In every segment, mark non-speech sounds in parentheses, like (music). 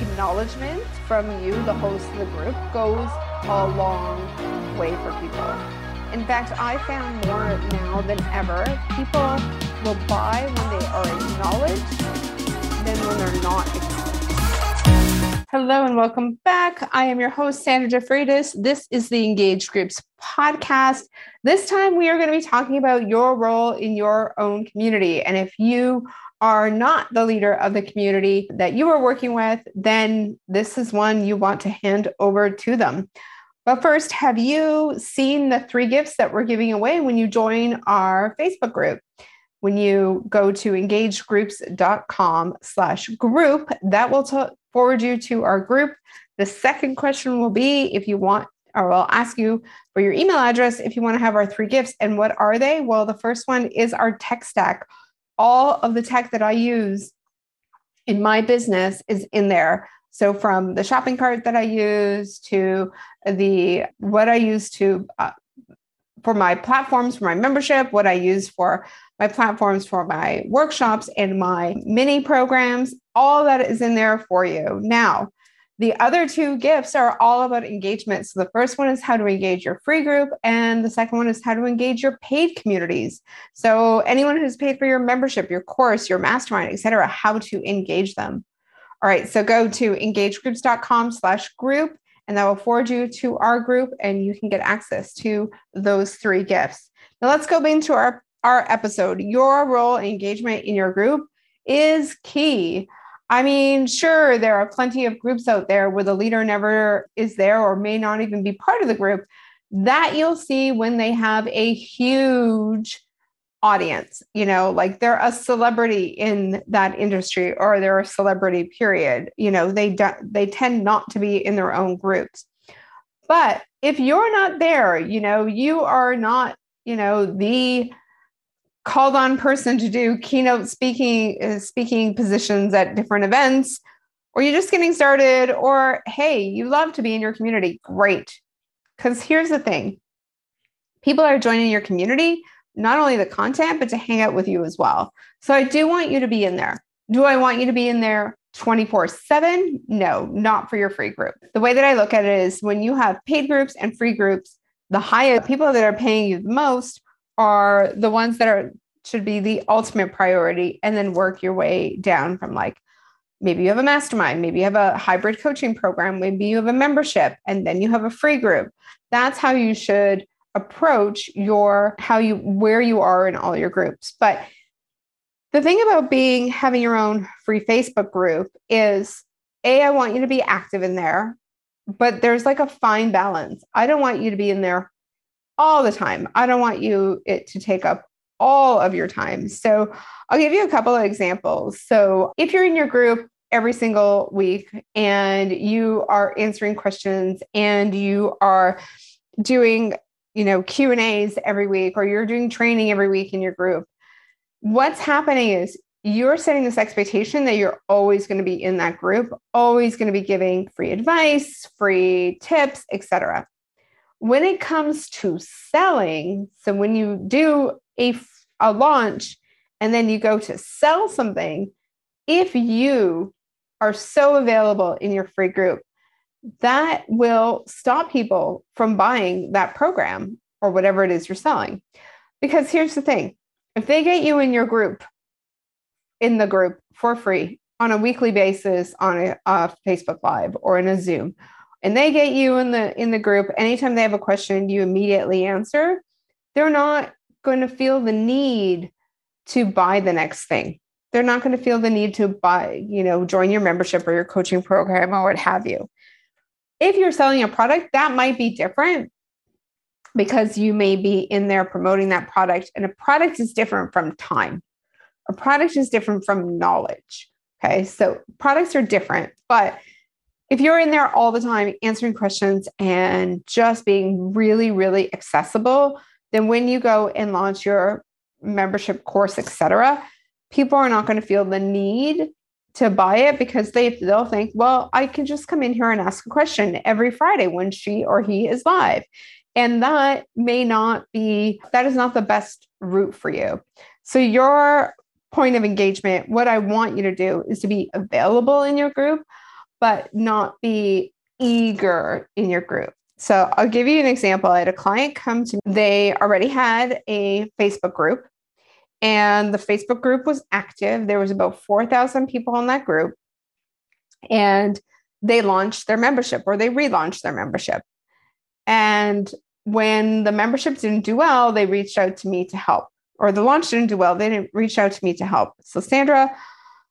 acknowledgement from you, the host of the group, goes a long way for people. In fact, I found more now than ever, people will buy when they are acknowledged than when they're not acknowledged. Hello and welcome back. I am your host, Sandra DeFreitas. This is the Engaged Groups podcast. This time we are going to be talking about your role in your own community. And if you are not the leader of the community that you are working with, then this is one you want to hand over to them. But first, have you seen the three gifts that we're giving away when you join our Facebook group? When you go to engagegroups.com slash group, that will t- forward you to our group. The second question will be if you want, or I'll ask you for your email address if you want to have our three gifts. And what are they? Well, the first one is our tech stack all of the tech that I use in my business is in there. So from the shopping cart that I use to the what I use to uh, for my platforms for my membership, what I use for my platforms for my workshops and my mini programs, all that is in there for you. Now, the other two gifts are all about engagement. So the first one is how to engage your free group, and the second one is how to engage your paid communities. So anyone who's paid for your membership, your course, your mastermind, etc., how to engage them. All right, so go to engagegroups.com slash group, and that will forward you to our group, and you can get access to those three gifts. Now let's go into our, our episode. Your role engagement in your group is key. I mean, sure, there are plenty of groups out there where the leader never is there or may not even be part of the group. That you'll see when they have a huge audience, you know, like they're a celebrity in that industry or they're a celebrity period. You know, they do, they tend not to be in their own groups. But if you're not there, you know, you are not, you know, the called on person to do keynote speaking uh, speaking positions at different events. Or you're just getting started or hey you love to be in your community. Great. Because here's the thing. People are joining your community not only the content but to hang out with you as well. So i do want you to be in there. Do i want you to be in there 24 7 no not for your free group. The way that i look at it is when you have paid groups and free groups the highest people that are paying you the most are the ones that are should be the ultimate priority and then work your way down from like maybe you have a mastermind maybe you have a hybrid coaching program maybe you have a membership and then you have a free group. That's how you should approach your how you where you are in all your groups. But the thing about being having your own free facebook group is a i want you to be active in there but there's like a fine balance. I don't want you to be in there all the time. I don't want you it to take up all of your time. So I'll give you a couple of examples. So if you're in your group every single week and you are answering questions and you are doing, you know, Q&As every week or you're doing training every week in your group, what's happening is you're setting this expectation that you're always going to be in that group, always going to be giving free advice, free tips, etc when it comes to selling, so when you do a, a launch and then you go to sell something, if you are so available in your free group, that will stop people from buying that program or whatever it is you're selling. Because here's the thing if they get you in your group, in the group for free on a weekly basis on a, a Facebook Live or in a Zoom and they get you in the in the group. Anytime they have a question you immediately answer. They're not going to feel the need to buy the next thing. They're not going to feel the need to buy you know join your membership or your coaching program or what have you. If you're selling a product that might be different because you may be in there promoting that product and a product is different from time. A product is different from knowledge okay? So products are different but if you're in there all the time answering questions and just being really, really accessible, then when you go and launch your membership course, etc., people are not going to feel the need to buy it because they they'll think, well, I can just come in here and ask a question every Friday when she or he is live. And that may not be that is not the best route for you. So your point of engagement, what I want you to do is to be available in your group, but not be eager in your group. So I'll give you an example. I had a client come to me. They already had a Facebook group and the Facebook group was active. There was about 4,000 people in that group. And they launched their membership or they relaunched their membership. And when the membership didn't do well, they reached out to me to help. Or the launch didn't do well, they didn't reach out to me to help. So, Sandra,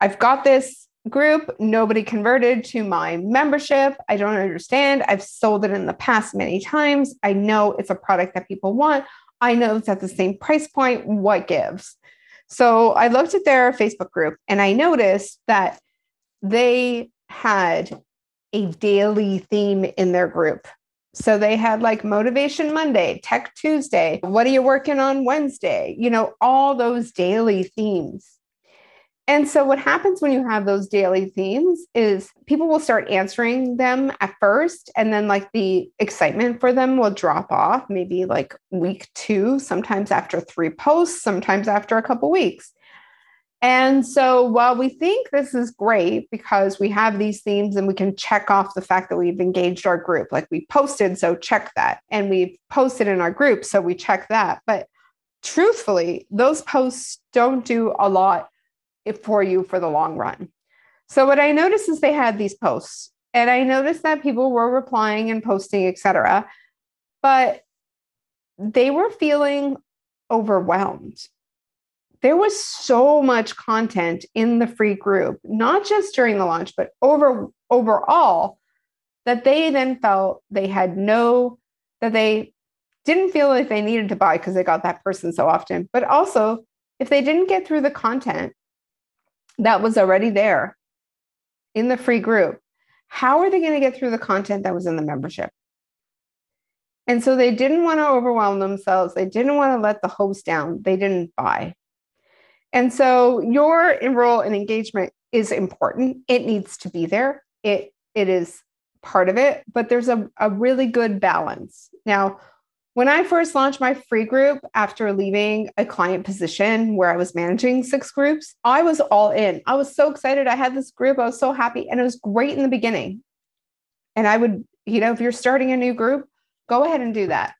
I've got this group. Nobody converted to my membership. I don't understand. I've sold it in the past many times. I know it's a product that people want. I know it's at the same price point. What gives? So I looked at their Facebook group and I noticed that they had a daily theme in their group. So they had like Motivation Monday, Tech Tuesday, what are you working on Wednesday? You know, all those daily themes. And so, what happens when you have those daily themes is people will start answering them at first, and then, like, the excitement for them will drop off maybe like week two, sometimes after three posts, sometimes after a couple weeks. And so, while we think this is great because we have these themes and we can check off the fact that we've engaged our group, like we posted, so check that, and we've posted in our group, so we check that. But truthfully, those posts don't do a lot for you for the long run. So what I noticed is they had these posts and I noticed that people were replying and posting, etc. But they were feeling overwhelmed. There was so much content in the free group, not just during the launch, but over overall, that they then felt they had no, that they didn't feel like they needed to buy because they got that person so often. But also, if they didn't get through the content, that was already there in the free group, how are they going to get through the content that was in the membership? And so they didn't want to overwhelm themselves. They didn't want to let the host down. They didn't buy. And so your enroll and engagement is important. It needs to be there. It it is part of it, but there's a, a really good balance. Now, when I first launched my free group after leaving a client position where I was managing six groups, I was all in. I was so excited. I had this group. I was so happy. And it was great in the beginning. And I would, you know, if you're starting a new group, go ahead and do that.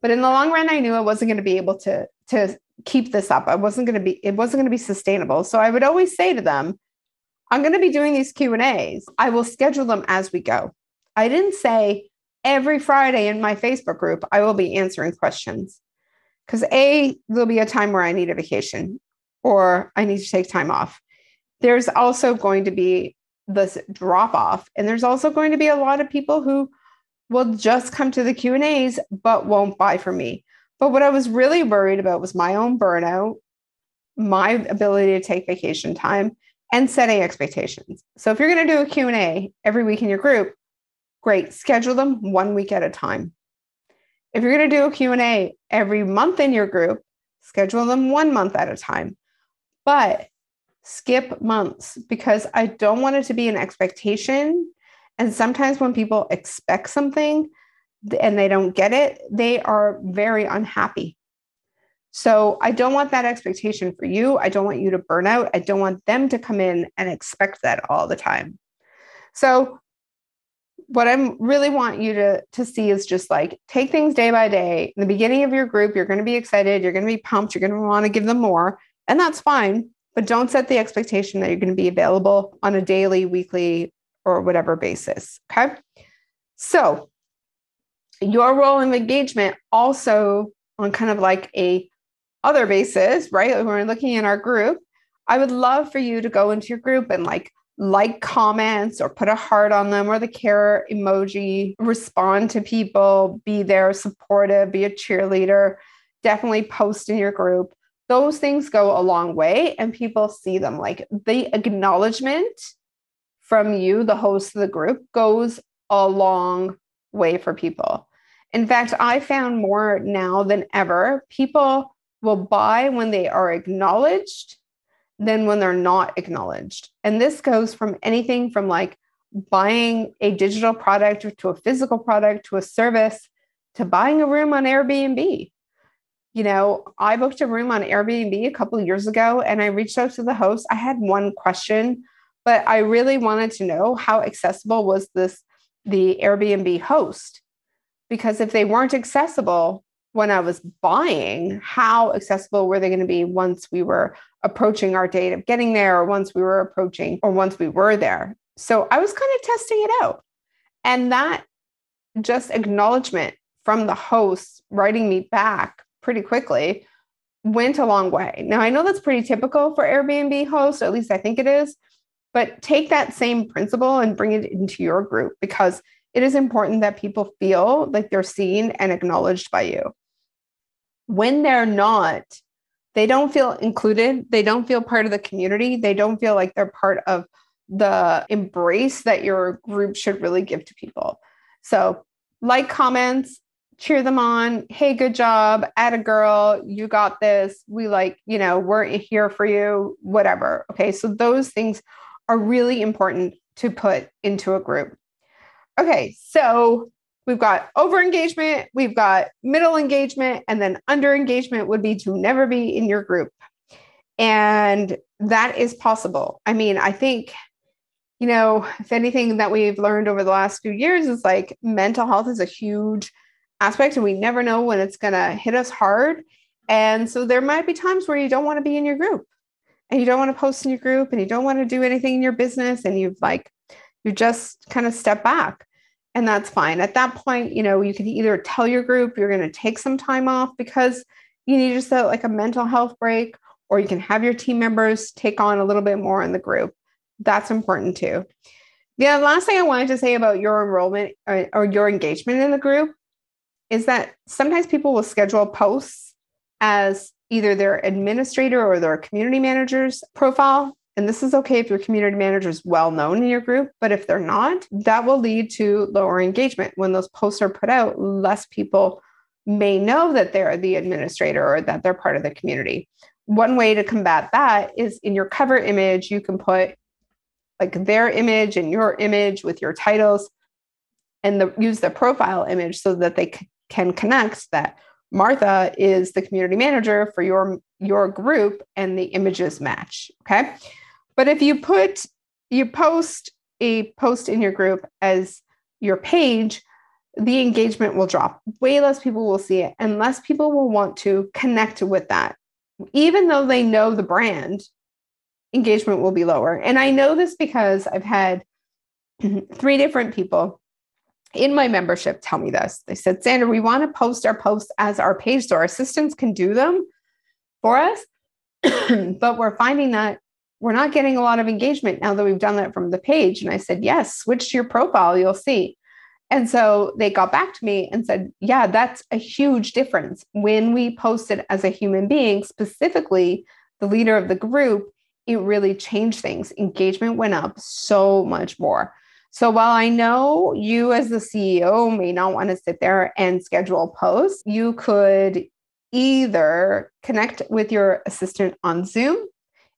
But in the long run, I knew I wasn't going to be able to, to keep this up. I wasn't going to be, it wasn't going to be sustainable. So I would always say to them, I'm going to be doing these Q and A's. I will schedule them as we go. I didn't say, every Friday in my Facebook group, I will be answering questions. Because A, there'll be a time where I need a vacation or I need to take time off. There's also going to be this drop off. And there's also going to be a lot of people who will just come to the Q and A's, but won't buy from me. But what I was really worried about was my own burnout, my ability to take vacation time and setting expectations. So if you're going to do a Q&A every week in your group, great schedule them one week at a time if you're going to do a q&a every month in your group schedule them one month at a time but skip months because i don't want it to be an expectation and sometimes when people expect something and they don't get it they are very unhappy so I don't want that expectation for you. I don't want you to burn out. I don't want them to come in and expect that all the time. So what I really want you to, to see is just like take things day by day. In the beginning of your group, you're going to be excited, you're going to be pumped, you're going to want to give them more, and that's fine. But don't set the expectation that you're going to be available on a daily, weekly, or whatever basis. Okay. So, your role of engagement also on kind of like a other basis, right? When we're looking in our group, I would love for you to go into your group and like like comments or put a heart on them or the care emoji, respond to people, be there, supportive, be a cheerleader, definitely post in your group. Those things go a long way and people see them. Like the acknowledgement from you, the host of the group, goes a long way for people. In fact, I found more now than ever, people will buy when they are acknowledged than when they're not acknowledged. And this goes from anything from like buying a digital product to a physical product to a service to buying a room on Airbnb. You know, I booked a room on Airbnb a couple years ago and I reached out to the host. I had one question, but I really wanted to know how accessible was this the Airbnb host because if they weren't accessible when I was buying, how accessible were they going to be once we were approaching our date of getting there or once we were approaching or once we were there? So I was kind of testing it out. And that just acknowledgement from the host writing me back pretty quickly went a long way. Now, I know that's pretty typical for Airbnb hosts, at least I think it is, but take that same principle and bring it into your group because it is important that people feel like they're seen and acknowledged by you. When they're not, they don't feel included, they don't feel part of the community, they don't feel like they're part of the embrace that your group should really give to people. So, like comments, cheer them on. Hey, good job. Add a girl. You got this. We like, you know, we're here for you, whatever. Okay. So, those things are really important to put into a group. Okay. So, we've got over engagement, we've got middle engagement, and then under engagement would be to never be in your group. And that is possible. I mean, I think you know, if anything that we've learned over the last few years is like mental health is a huge aspect and we never know when it's going to hit us hard. And so there might be times where you don't want to be in your group and you don't want to post in your group and you don't want to do anything in your business and you've like, you just kind of step back and that's fine. At that point, you know, you can either tell your group you're going to take some time off because you need just a, like a mental health break, or you can have your team members take on a little bit more in the group that's important too. The last thing I wanted to say about your enrollment or, uh, or your engagement in the group is that sometimes people will schedule posts as either their administrator or their community manager's profile. And this is okay if your community manager is well known in your group, but if they're not, that will lead to lower engagement. When those posts are put out, less people may know that they're the administrator or that they're part of the community. One way to combat that is in your cover image, you can put like their image and your image with your titles and the, use the profile image so that they c- can connect that Martha is the community manager for your your group and the images match okay but if you put you post a post in your group as your page the engagement will drop way less people will see it and less people will want to connect with that even though they know the brand engagement will be lower. And I know this because I've had (clears throat) three different people in my membership tell me this. They said, Sandra, we want to post our posts as our page so our assistants can do them for us. (clears throat) but we're finding that we're not getting a lot of engagement now that we've done that from the page. And I said, yes, switch to your profile, you'll see. And so they got back to me and said, yeah, that's a huge difference. When we posted as a human being, specifically the leader of the group, it really changed things. Engagement went up so much more. So while I know you as the CEO may not want to sit there and schedule posts, you could either connect with your assistant on Zoom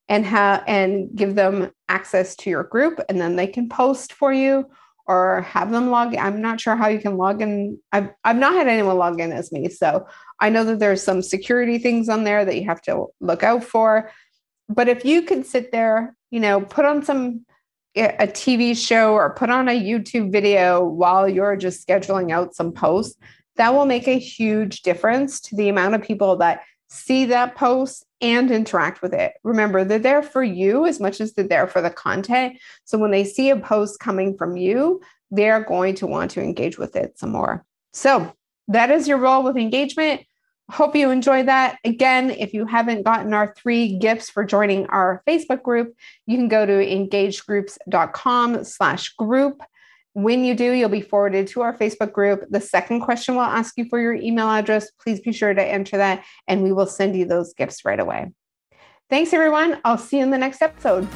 and have and give them access to your group and then they can post for you or have them log in. I'm not sure how you can log in. I've, I've not had anyone log in as me. So I know that there's some security things on there that you have to look out for but if you could sit there, you know, put on some eh, a TV show or put on a YouTube video while you're just scheduling out some posts, that will make a huge difference to the amount of people that see that post and interact with it. Remember, they're there for you as much as they're there for the content. So when they see a post coming from you, they're going to want to engage with it some more. So that is your role with engagement. Hope you enjoyed that. Again, if you haven't gotten our three gifts for joining our Facebook group, you can go to engagegroups.com slash group. When you do, you'll be forwarded to our Facebook group. The second question will ask you for your email address. Please be sure to enter that, and we will send you those gifts right away. Thanks, everyone. I'll see you in the next episode.